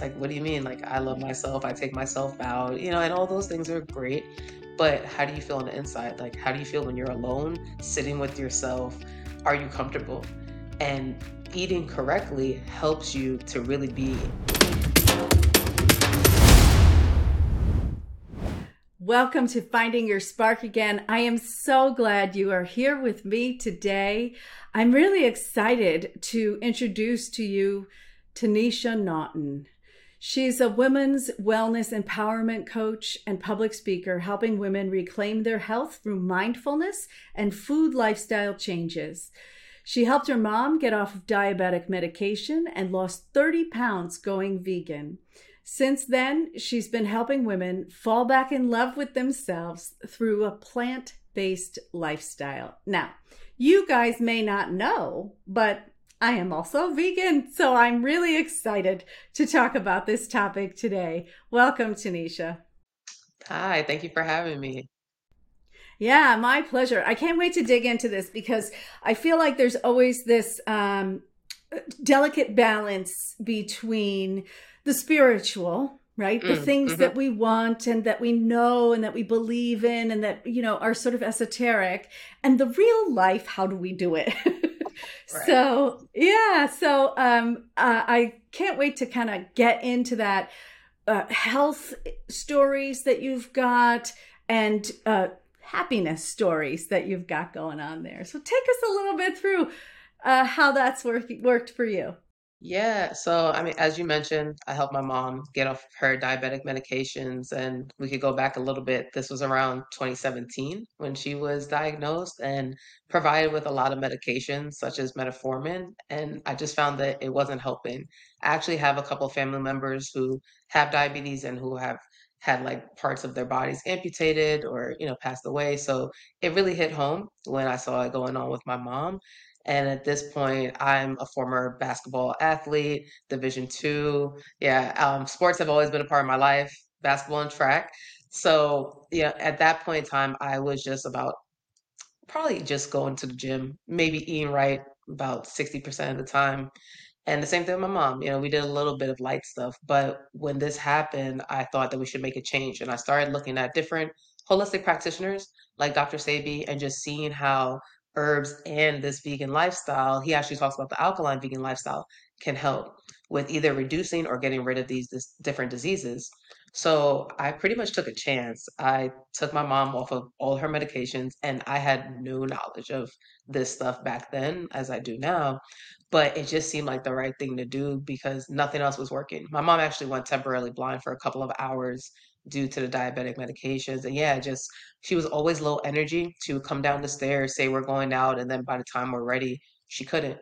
Like, what do you mean? Like, I love myself, I take myself out, you know, and all those things are great. But how do you feel on the inside? Like, how do you feel when you're alone, sitting with yourself? Are you comfortable? And eating correctly helps you to really be Welcome to Finding Your Spark again. I am so glad you are here with me today. I'm really excited to introduce to you Tanisha Naughton. She's a women's wellness empowerment coach and public speaker, helping women reclaim their health through mindfulness and food lifestyle changes. She helped her mom get off of diabetic medication and lost 30 pounds going vegan. Since then, she's been helping women fall back in love with themselves through a plant based lifestyle. Now, you guys may not know, but I am also vegan, so I'm really excited to talk about this topic today. Welcome, Tanisha. Hi, thank you for having me. Yeah, my pleasure. I can't wait to dig into this because I feel like there's always this um, delicate balance between the spiritual right the mm, things mm-hmm. that we want and that we know and that we believe in and that you know are sort of esoteric and the real life how do we do it right. so yeah so um uh, i can't wait to kind of get into that uh, health stories that you've got and uh, happiness stories that you've got going on there so take us a little bit through uh, how that's work- worked for you yeah, so I mean, as you mentioned, I helped my mom get off her diabetic medications, and we could go back a little bit. This was around 2017 when she was diagnosed and provided with a lot of medications, such as metformin, and I just found that it wasn't helping. I actually have a couple family members who have diabetes and who have had like parts of their bodies amputated or, you know, passed away. So it really hit home when I saw it going on with my mom. And at this point, I'm a former basketball athlete, Division two. Yeah, um, sports have always been a part of my life, basketball and track. So, yeah, at that point in time, I was just about probably just going to the gym, maybe eating right about 60% of the time. And the same thing with my mom. You know, we did a little bit of light stuff. But when this happened, I thought that we should make a change. And I started looking at different holistic practitioners like Dr. Sebi and just seeing how herbs and this vegan lifestyle, he actually talks about the alkaline vegan lifestyle can help with either reducing or getting rid of these this different diseases. So I pretty much took a chance. I took my mom off of all her medications, and I had no knowledge of this stuff back then as I do now. But it just seemed like the right thing to do because nothing else was working. My mom actually went temporarily blind for a couple of hours due to the diabetic medications. And yeah, just she was always low energy. She would come down the stairs, say we're going out, and then by the time we're ready, she couldn't.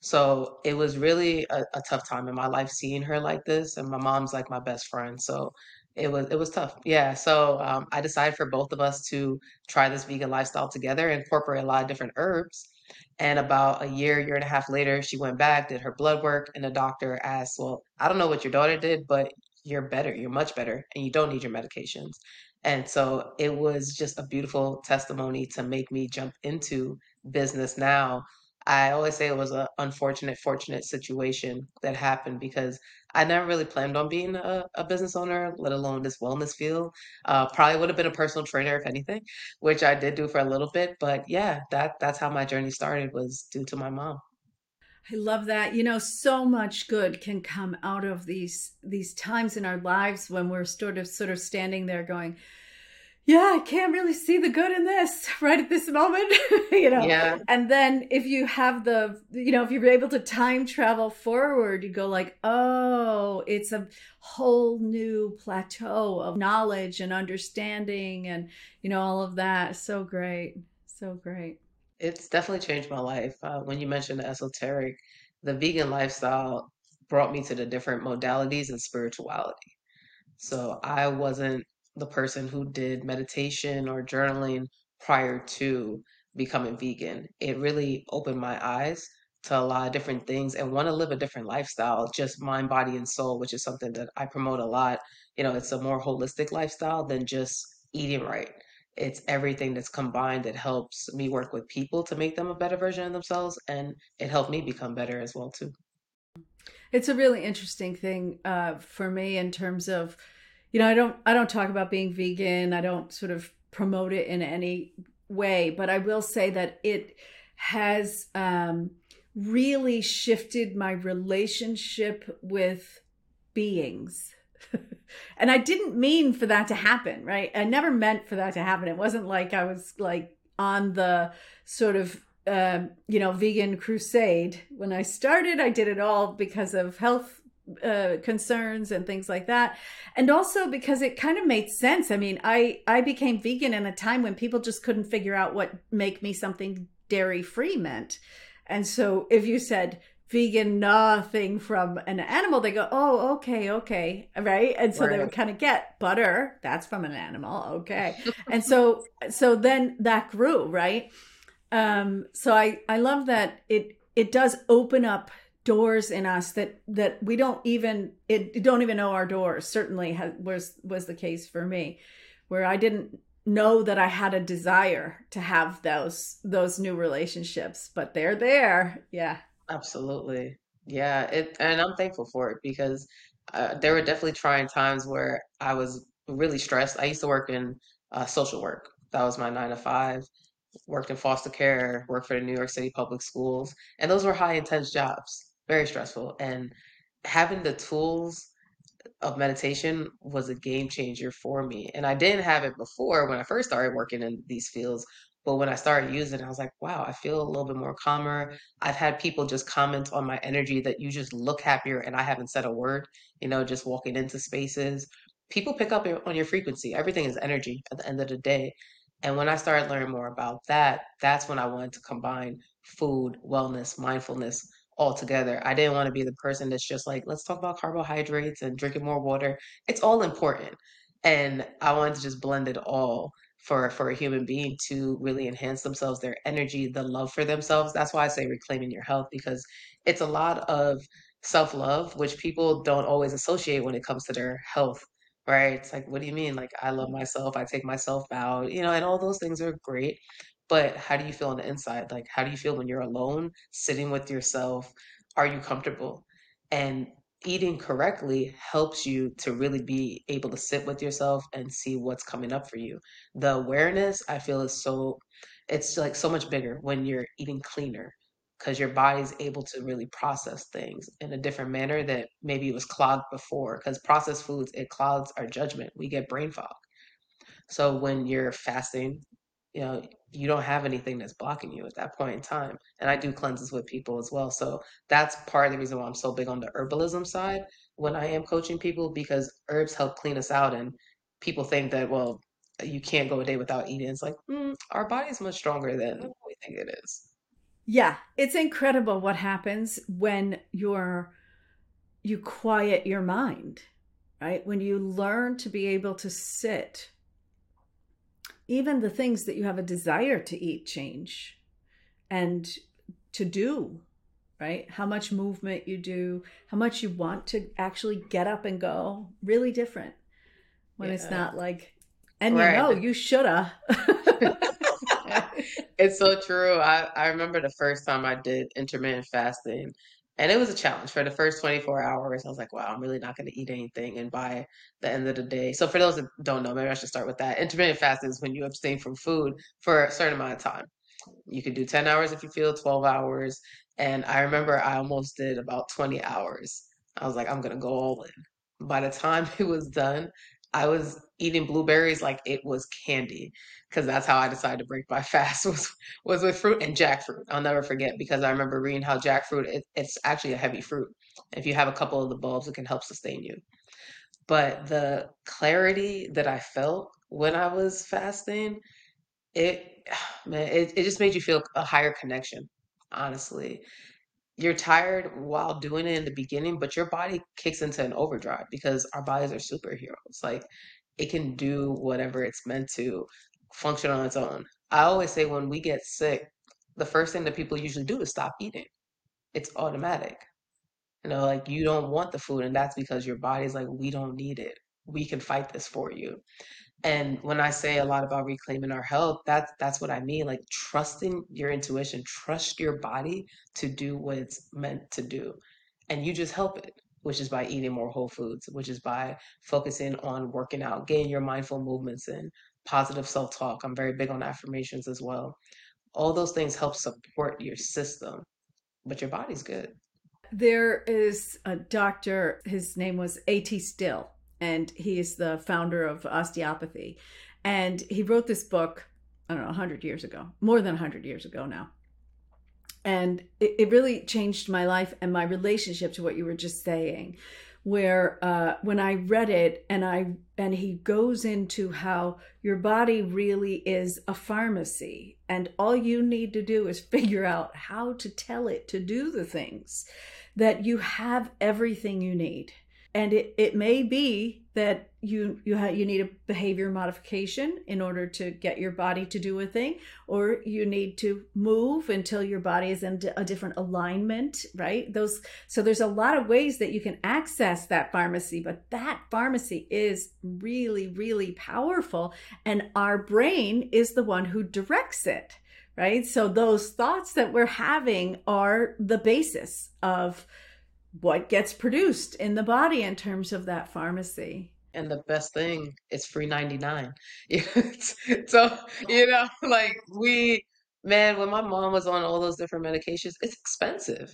So it was really a, a tough time in my life seeing her like this. And my mom's like my best friend. So it was it was tough. Yeah. So um, I decided for both of us to try this vegan lifestyle together, incorporate a lot of different herbs. And about a year, year and a half later, she went back, did her blood work, and the doctor asked, Well, I don't know what your daughter did, but you're better, you're much better, and you don't need your medications. And so it was just a beautiful testimony to make me jump into business now. I always say it was an unfortunate, fortunate situation that happened because I never really planned on being a, a business owner, let alone this wellness field. Uh, probably would have been a personal trainer if anything, which I did do for a little bit. But yeah, that that's how my journey started was due to my mom. I love that. You know, so much good can come out of these these times in our lives when we're sort of sort of standing there going, yeah, I can't really see the good in this right at this moment, you know. Yeah. And then if you have the, you know, if you're able to time travel forward, you go like, oh, it's a whole new plateau of knowledge and understanding, and you know all of that. So great, so great. It's definitely changed my life. Uh, when you mentioned the esoteric, the vegan lifestyle brought me to the different modalities and spirituality. So I wasn't the person who did meditation or journaling prior to becoming vegan. It really opened my eyes to a lot of different things and want to live a different lifestyle, just mind, body, and soul, which is something that I promote a lot. You know, it's a more holistic lifestyle than just eating right it's everything that's combined that helps me work with people to make them a better version of themselves and it helped me become better as well too It's a really interesting thing uh, for me in terms of, you know, I don't I don't talk about being vegan. I don't sort of promote it in any way, but I will say that it has um, really shifted my relationship with beings. and I didn't mean for that to happen, right? I never meant for that to happen. It wasn't like I was like on the sort of um, you know, vegan crusade. When I started, I did it all because of health uh, concerns and things like that, and also because it kind of made sense. I mean, I I became vegan in a time when people just couldn't figure out what make me something dairy free meant, and so if you said vegan nothing from an animal they go oh okay okay right and so right. they would kind of get butter that's from an animal okay and so so then that grew right um, so I, I love that it it does open up doors in us that that we don't even it don't even know our doors. Certainly has, was was the case for me, where I didn't know that I had a desire to have those those new relationships, but they're there. Yeah, absolutely. Yeah, it and I'm thankful for it because uh, there were definitely trying times where I was really stressed. I used to work in uh, social work. That was my nine to five worked in foster care, worked for the New York City Public Schools, and those were high intense jobs, very stressful. And having the tools of meditation was a game changer for me. And I didn't have it before when I first started working in these fields. But when I started using it, I was like, wow, I feel a little bit more calmer. I've had people just comment on my energy that you just look happier and I haven't said a word, you know, just walking into spaces. People pick up on your frequency. Everything is energy at the end of the day. And when I started learning more about that, that's when I wanted to combine food, wellness, mindfulness all together. I didn't want to be the person that's just like, let's talk about carbohydrates and drinking more water. It's all important. And I wanted to just blend it all for for a human being to really enhance themselves, their energy, the love for themselves. That's why I say reclaiming your health because it's a lot of self-love which people don't always associate when it comes to their health right? It's like, what do you mean? Like, I love myself, I take myself out, you know, and all those things are great. But how do you feel on the inside? Like, how do you feel when you're alone, sitting with yourself? Are you comfortable? And eating correctly helps you to really be able to sit with yourself and see what's coming up for you. The awareness, I feel, is so, it's like so much bigger when you're eating cleaner because your body's able to really process things in a different manner that maybe it was clogged before because processed foods it clouds our judgment we get brain fog so when you're fasting you know you don't have anything that's blocking you at that point in time and i do cleanses with people as well so that's part of the reason why i'm so big on the herbalism side when i am coaching people because herbs help clean us out and people think that well you can't go a day without eating it's like mm, our body's much stronger than we think it is yeah, it's incredible what happens when you're you quiet your mind, right? When you learn to be able to sit. Even the things that you have a desire to eat change and to do, right? How much movement you do, how much you want to actually get up and go, really different when yeah. it's not like, and right. you know, you shoulda. it's so true. I, I remember the first time I did intermittent fasting, and it was a challenge for the first 24 hours. I was like, wow, I'm really not going to eat anything. And by the end of the day, so for those that don't know, maybe I should start with that. Intermittent fasting is when you abstain from food for a certain amount of time. You can do 10 hours if you feel 12 hours. And I remember I almost did about 20 hours. I was like, I'm going to go all in. By the time it was done, I was eating blueberries like it was candy because that's how I decided to break my fast was was with fruit and jackfruit. I'll never forget because I remember reading how jackfruit it, it's actually a heavy fruit. If you have a couple of the bulbs, it can help sustain you. But the clarity that I felt when I was fasting, it man, it, it just made you feel a higher connection, honestly you're tired while doing it in the beginning, but your body kicks into an overdrive because our bodies are superheroes. Like it can do whatever it's meant to function on its own. I always say when we get sick, the first thing that people usually do is stop eating. It's automatic. You know, like you don't want the food, and that's because your body's like, we don't need it. We can fight this for you. And when I say a lot about reclaiming our health, that's that's what I mean. Like trusting your intuition, trust your body to do what it's meant to do. and you just help it, which is by eating more whole foods, which is by focusing on working out, getting your mindful movements in, positive self talk. I'm very big on affirmations as well. All those things help support your system, but your body's good. There is a doctor, his name was A.T. Still, and he is the founder of osteopathy. And he wrote this book, I don't know, 100 years ago, more than 100 years ago now and it, it, really changed my life and my relationship to what you were just saying where uh, when i read it and i and he goes into how your body really is a pharmacy and all you need to do is figure out how to tell it to do the things that you have everything you need and it, it may be that you you ha- you need a behavior modification in order to get your body to do a thing or you need to move until your body is in a different alignment right? Those so there's a lot of ways that you can access that pharmacy but that pharmacy is really really powerful and our brain is the one who directs it right? So those thoughts that we're having are the basis of what gets produced in the body in terms of that pharmacy. And the best thing is free 99. so, you know, like we, man, when my mom was on all those different medications, it's expensive.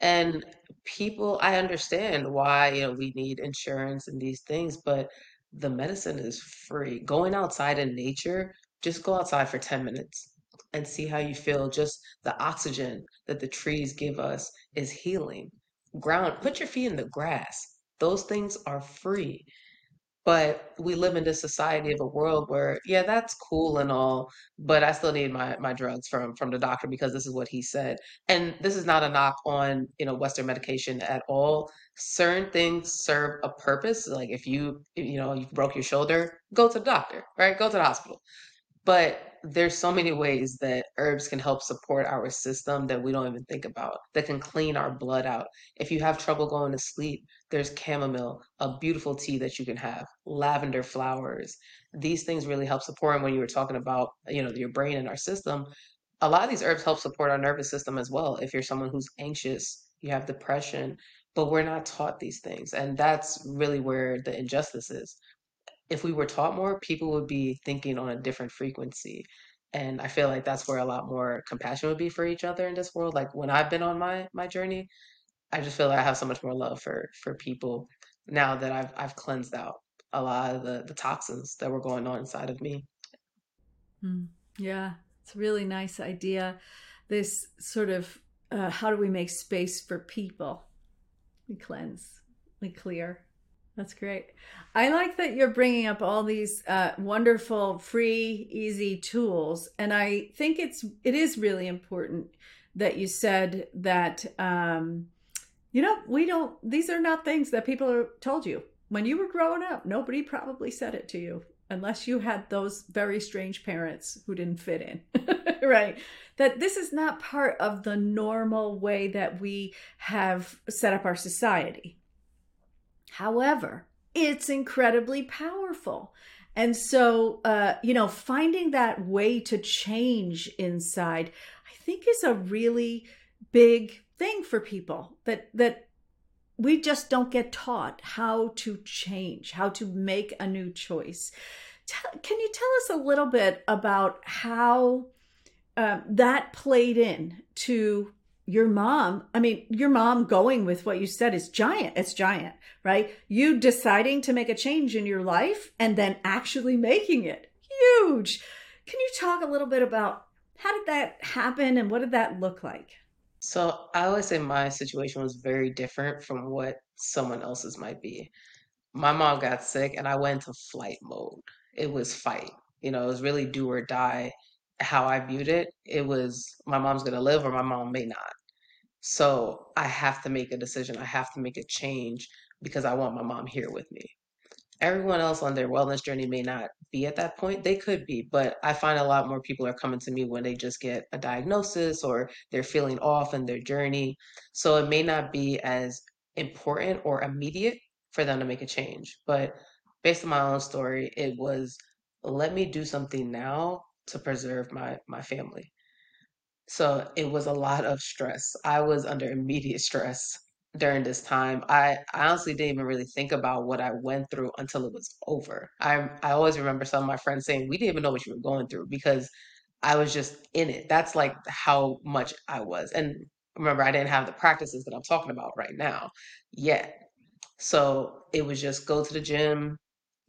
And people, I understand why, you know, we need insurance and these things, but the medicine is free. Going outside in nature, just go outside for 10 minutes and see how you feel. Just the oxygen that the trees give us is healing ground, put your feet in the grass. Those things are free. But we live in this society of a world where, yeah, that's cool and all, but I still need my my drugs from from the doctor because this is what he said. And this is not a knock on, you know, Western medication at all. Certain things serve a purpose. Like if you, you know, you broke your shoulder, go to the doctor, right? Go to the hospital. But there's so many ways that herbs can help support our system that we don't even think about, that can clean our blood out. If you have trouble going to sleep, there's chamomile, a beautiful tea that you can have, lavender flowers. These things really help support. And when you were talking about, you know, your brain and our system, a lot of these herbs help support our nervous system as well. If you're someone who's anxious, you have depression, but we're not taught these things. And that's really where the injustice is if we were taught more, people would be thinking on a different frequency. And I feel like that's where a lot more compassion would be for each other in this world. Like when I've been on my my journey, I just feel like I have so much more love for for people now that I've I've cleansed out a lot of the the toxins that were going on inside of me. Mm, yeah, it's a really nice idea. This sort of uh, how do we make space for people? We cleanse, we clear. That's great. I like that you're bringing up all these uh, wonderful, free, easy tools, and I think it's it is really important that you said that. Um, you know, we don't. These are not things that people are told you when you were growing up. Nobody probably said it to you unless you had those very strange parents who didn't fit in. right? That this is not part of the normal way that we have set up our society However, it's incredibly powerful. And so, uh, you know, finding that way to change inside, I think is a really big thing for people that, that we just don't get taught how to change, how to make a new choice. can you tell us a little bit about how um, that played in to your mom, I mean, your mom going with what you said is giant. It's giant, right? You deciding to make a change in your life and then actually making it huge. Can you talk a little bit about how did that happen and what did that look like? So I always say my situation was very different from what someone else's might be. My mom got sick and I went into flight mode. It was fight. You know, it was really do or die. How I viewed it, it was my mom's gonna live or my mom may not. So I have to make a decision. I have to make a change because I want my mom here with me. Everyone else on their wellness journey may not be at that point. They could be, but I find a lot more people are coming to me when they just get a diagnosis or they're feeling off in their journey. So it may not be as important or immediate for them to make a change. But based on my own story, it was let me do something now to preserve my my family. So it was a lot of stress. I was under immediate stress during this time. I, I honestly didn't even really think about what I went through until it was over. I I always remember some of my friends saying, "We didn't even know what you were going through," because I was just in it. That's like how much I was. And remember, I didn't have the practices that I'm talking about right now yet. So it was just go to the gym,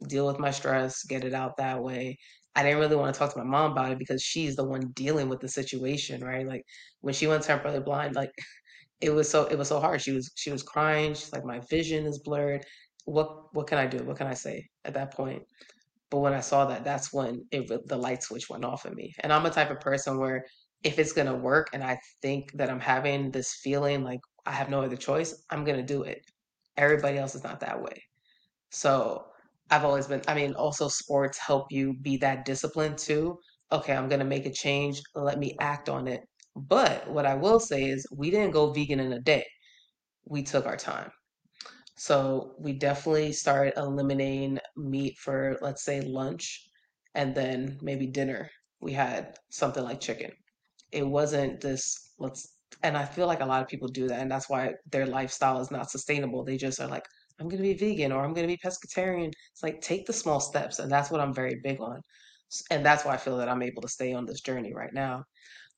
deal with my stress, get it out that way. I didn't really want to talk to my mom about it because she's the one dealing with the situation, right? Like when she went temporarily blind, like it was so it was so hard. She was she was crying. She's like, my vision is blurred. What what can I do? What can I say at that point? But when I saw that, that's when it the light switch went off in me. And I'm a type of person where if it's gonna work and I think that I'm having this feeling like I have no other choice, I'm gonna do it. Everybody else is not that way. So I've always been, I mean, also sports help you be that disciplined too. Okay, I'm gonna make a change. Let me act on it. But what I will say is we didn't go vegan in a day. We took our time. So we definitely started eliminating meat for, let's say, lunch, and then maybe dinner. We had something like chicken. It wasn't this, let's, and I feel like a lot of people do that, and that's why their lifestyle is not sustainable. They just are like, I'm going to be vegan or I'm going to be pescatarian. It's like, take the small steps, and that's what I'm very big on. And that's why I feel that I'm able to stay on this journey right now.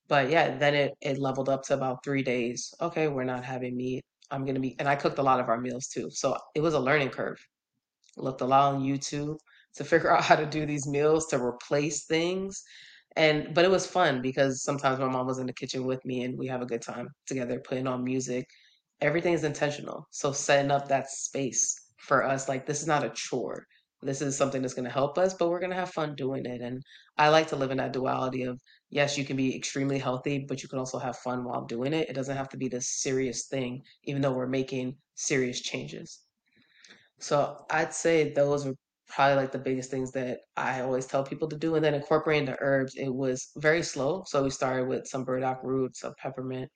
But yeah, then it it leveled up to about three days. Okay, we're not having meat. I'm gonna be, and I cooked a lot of our meals too. So it was a learning curve. Looked a lot on YouTube to figure out how to do these meals to replace things. And but it was fun because sometimes my mom was in the kitchen with me and we have a good time together putting on music. Everything is intentional. So setting up that space for us, like this is not a chore. This is something that's going to help us, but we're going to have fun doing it. And I like to live in that duality of yes, you can be extremely healthy, but you can also have fun while doing it. It doesn't have to be this serious thing, even though we're making serious changes. So I'd say those are probably like the biggest things that I always tell people to do. And then incorporating the herbs, it was very slow. So we started with some burdock roots, some peppermint,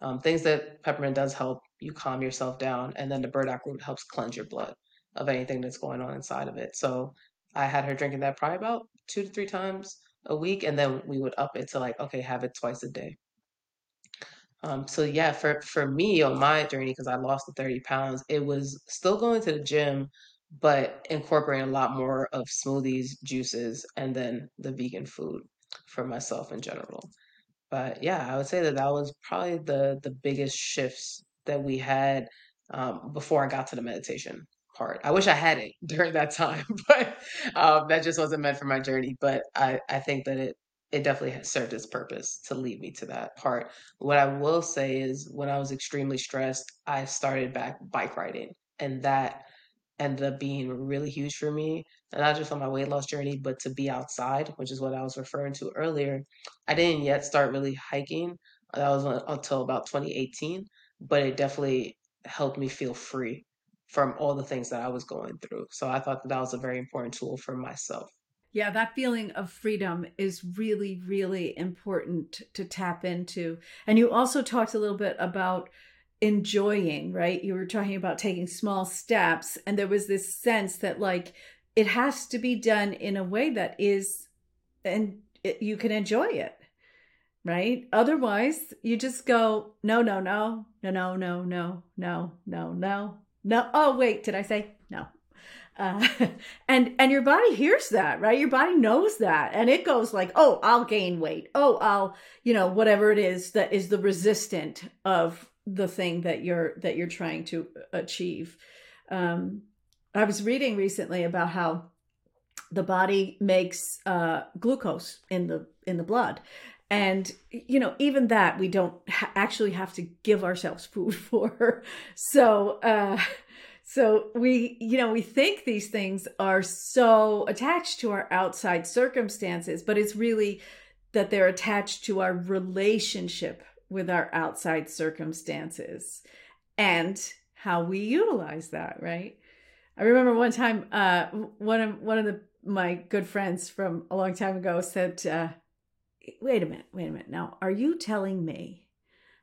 um, things that peppermint does help you calm yourself down. And then the burdock root helps cleanse your blood of anything that's going on inside of it. So I had her drinking that probably about two to three times a week. And then we would up it to like, okay, have it twice a day. Um, so yeah, for for me on my journey, because I lost the 30 pounds, it was still going to the gym, but incorporating a lot more of smoothies, juices, and then the vegan food for myself in general. But yeah, I would say that that was probably the the biggest shifts that we had um, before I got to the meditation part. I wish I had it during that time, but um, that just wasn't meant for my journey. But I I think that it it definitely served its purpose to lead me to that part. What I will say is when I was extremely stressed, I started back bike riding, and that ended up being really huge for me, and not just on my weight loss journey, but to be outside, which is what I was referring to earlier. I didn't yet start really hiking. That was until about 2018, but it definitely helped me feel free from all the things that I was going through. So I thought that that was a very important tool for myself. Yeah, that feeling of freedom is really, really important to tap into. And you also talked a little bit about enjoying, right? You were talking about taking small steps, and there was this sense that, like, it has to be done in a way that is, and it, you can enjoy it, right? Otherwise, you just go, no, no, no, no, no, no, no, no, no, no, no. Oh, wait, did I say no? uh, and and your body hears that right your body knows that and it goes like oh i'll gain weight oh i'll you know whatever it is that is the resistant of the thing that you're that you're trying to achieve um, i was reading recently about how the body makes uh, glucose in the in the blood and you know even that we don't ha- actually have to give ourselves food for so uh so we, you know, we think these things are so attached to our outside circumstances, but it's really that they're attached to our relationship with our outside circumstances and how we utilize that, right? I remember one time, uh, one of one of the my good friends from a long time ago said, uh, "Wait a minute, wait a minute. Now, are you telling me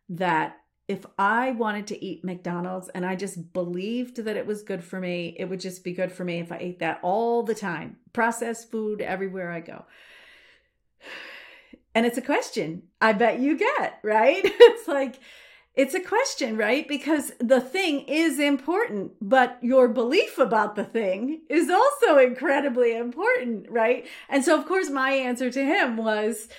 that if I wanted to eat McDonald's and I just believed that it was good for me, it would just be good for me if I ate that all the time. Processed food everywhere I go. And it's a question I bet you get, right? it's like, it's a question, right? Because the thing is important, but your belief about the thing is also incredibly important, right? And so, of course, my answer to him was,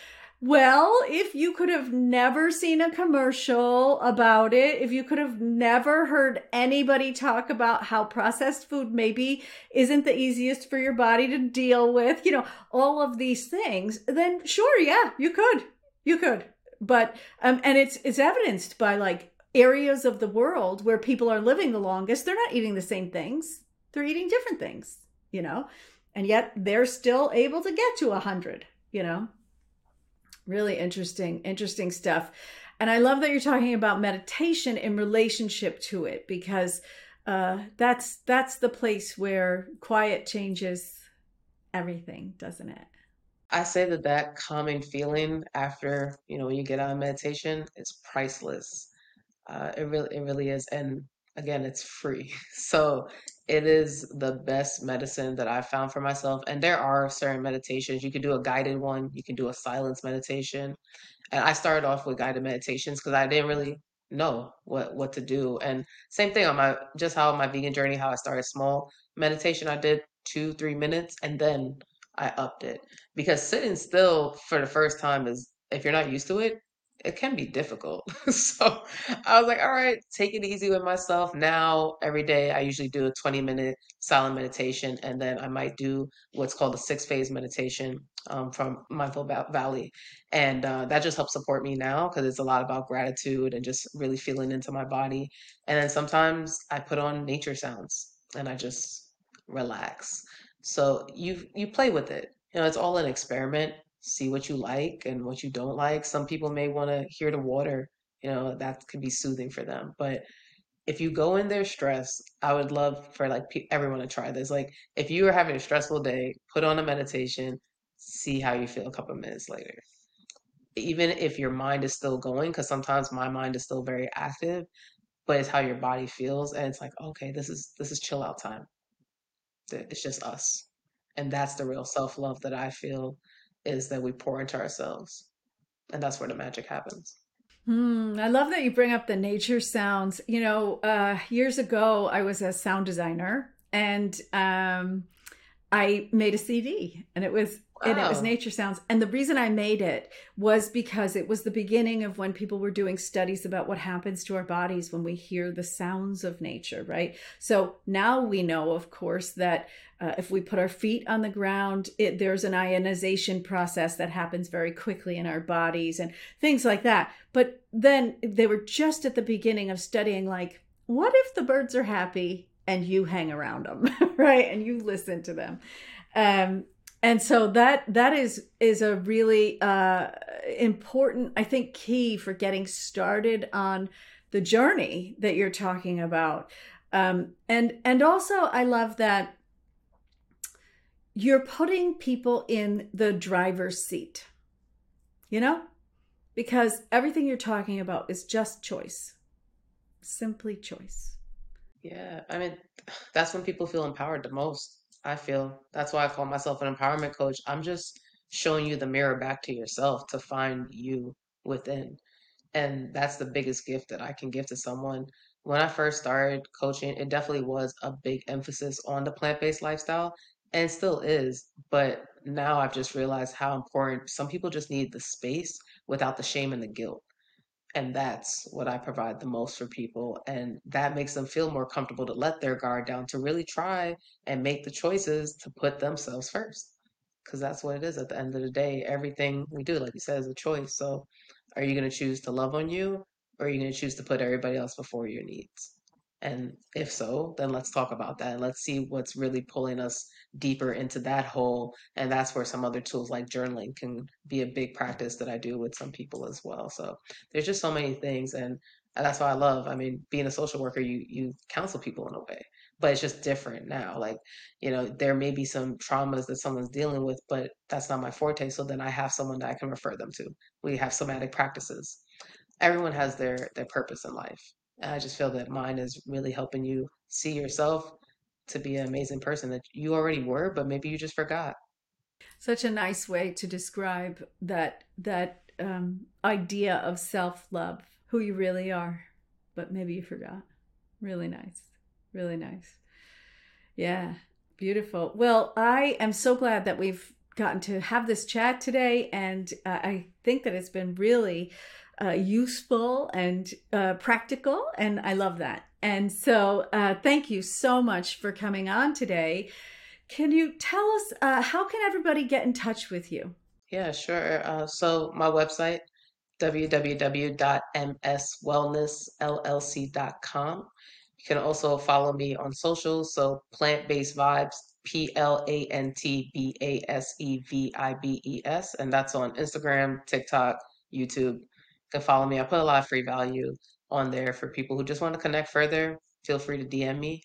well, if you could have never seen a commercial about it, if you could have never heard anybody talk about how processed food maybe isn't the easiest for your body to deal with, you know, all of these things, then sure, yeah, you could. You could but um, and it's it's evidenced by like areas of the world where people are living the longest they're not eating the same things they're eating different things you know and yet they're still able to get to a 100 you know really interesting interesting stuff and i love that you're talking about meditation in relationship to it because uh, that's that's the place where quiet changes everything doesn't it I say that that calming feeling after, you know, when you get out of meditation is priceless. Uh, it really, it really is. And again, it's free. So it is the best medicine that I've found for myself. And there are certain meditations. You can do a guided one, you can do a silence meditation. And I started off with guided meditations because I didn't really know what what to do. And same thing on my just how my vegan journey, how I started small meditation. I did two, three minutes, and then I upped it because sitting still for the first time is if you're not used to it, it can be difficult. so I was like, all right, take it easy with myself. Now, every day, I usually do a 20 minute silent meditation, and then I might do what's called a six phase meditation um, from Mindful Valley. And uh, that just helps support me now because it's a lot about gratitude and just really feeling into my body. And then sometimes I put on nature sounds and I just relax. So you you play with it. You know, it's all an experiment. See what you like and what you don't like. Some people may want to hear the water. You know, that could be soothing for them. But if you go in there stressed, I would love for like pe- everyone to try this. Like if you are having a stressful day, put on a meditation, see how you feel a couple minutes later. Even if your mind is still going, because sometimes my mind is still very active, but it's how your body feels, and it's like, okay, this is this is chill out time it's just us. And that's the real self love that I feel is that we pour into ourselves. And that's where the magic happens. Hmm, I love that you bring up the nature sounds. You know, uh, years ago, I was a sound designer and um, I made a CD and it was wow. and it was nature sounds. And the reason I made it was because it was the beginning of when people were doing studies about what happens to our bodies when we hear the sounds of nature right? So now we know of course that uh, if we put our feet on the ground it, there's an ionization process that happens very quickly in our bodies and things like that. But then they were just at the beginning of studying like what if the birds are happy and you hang around them right? And you listen to them. Um and so that that is is a really uh important i think key for getting started on the journey that you're talking about. Um and and also i love that you're putting people in the driver's seat you know? Because everything you're talking about is just choice. Simply choice yeah, I mean, that's when people feel empowered the most. I feel that's why I call myself an empowerment coach. I'm just showing you the mirror back to yourself to find you within. And that's the biggest gift that I can give to someone. When I first started coaching, it definitely was a big emphasis on the plant-based lifestyle and still is. But now I've just realized how important some people just need the space without the shame and the guilt. And that's what I provide the most for people. And that makes them feel more comfortable to let their guard down, to really try and make the choices to put themselves first. Because that's what it is at the end of the day. Everything we do, like you said, is a choice. So are you going to choose to love on you or are you going to choose to put everybody else before your needs? And if so, then let's talk about that. Let's see what's really pulling us deeper into that hole. And that's where some other tools like journaling can be a big practice that I do with some people as well. So there's just so many things. And that's why I love, I mean, being a social worker, you, you counsel people in a way, but it's just different now. Like, you know, there may be some traumas that someone's dealing with, but that's not my forte. So then I have someone that I can refer them to. We have somatic practices. Everyone has their, their purpose in life I just feel that mine is really helping you see yourself to be an amazing person that you already were, but maybe you just forgot. Such a nice way to describe that that um, idea of self love. who you really are, but maybe you forgot. Really nice. Really nice. Yeah, beautiful. Well, I am so glad that we've gotten to have this chat today, and uh, I think that it's been really uh, useful and uh, practical, and I love that. And so, uh, thank you so much for coming on today. Can you tell us uh, how can everybody get in touch with you? Yeah, sure. Uh, so my website, www.mswellnessllc.com. You can also follow me on social. So Plant Based Vibes, P L A N T B A S E V I B E S. And that's on Instagram, TikTok, YouTube. Follow me. I put a lot of free value on there for people who just want to connect further. Feel free to DM me.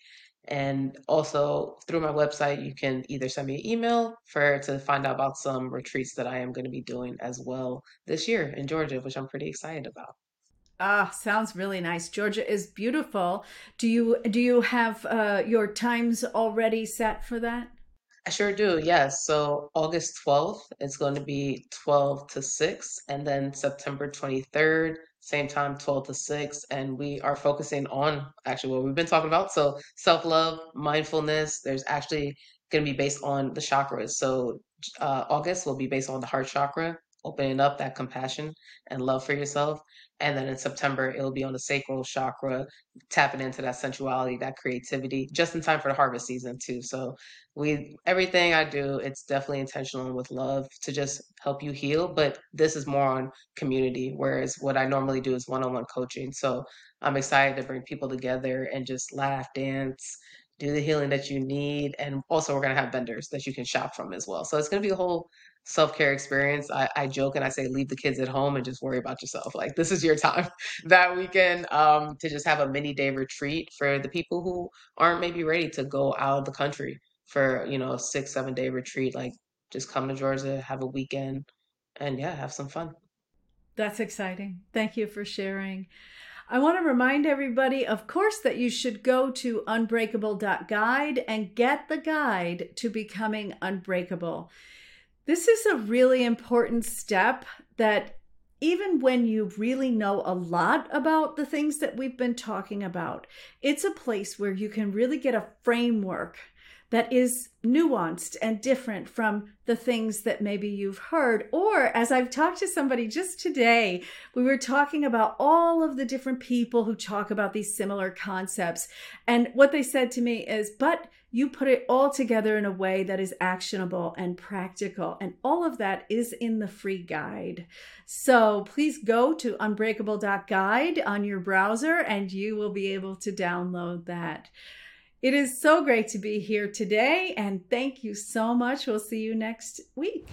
And also through my website, you can either send me an email for to find out about some retreats that I am going to be doing as well this year in Georgia, which I'm pretty excited about. Ah, sounds really nice. Georgia is beautiful. Do you do you have uh, your times already set for that? I sure do, yes. So August 12th, is going to be 12 to 6, and then September 23rd, same time, 12 to 6. And we are focusing on actually what we've been talking about. So self-love, mindfulness. There's actually going to be based on the chakras. So uh, August will be based on the heart chakra, opening up that compassion and love for yourself. And then in September, it'll be on the sacral chakra, tapping into that sensuality, that creativity, just in time for the harvest season too. So we everything I do, it's definitely intentional with love to just help you heal. But this is more on community, whereas what I normally do is one-on-one coaching. So I'm excited to bring people together and just laugh, dance, do the healing that you need. And also we're gonna have vendors that you can shop from as well. So it's gonna be a whole self-care experience. I, I joke and I say leave the kids at home and just worry about yourself. Like this is your time that weekend um, to just have a mini day retreat for the people who aren't maybe ready to go out of the country for you know a six seven day retreat. Like just come to Georgia, have a weekend, and yeah, have some fun. That's exciting. Thank you for sharing. I want to remind everybody, of course, that you should go to unbreakable.guide and get the guide to becoming unbreakable. This is a really important step that even when you really know a lot about the things that we've been talking about, it's a place where you can really get a framework that is nuanced and different from the things that maybe you've heard. Or as I've talked to somebody just today, we were talking about all of the different people who talk about these similar concepts. And what they said to me is, but you put it all together in a way that is actionable and practical. And all of that is in the free guide. So please go to unbreakable.guide on your browser and you will be able to download that. It is so great to be here today, and thank you so much. We'll see you next week.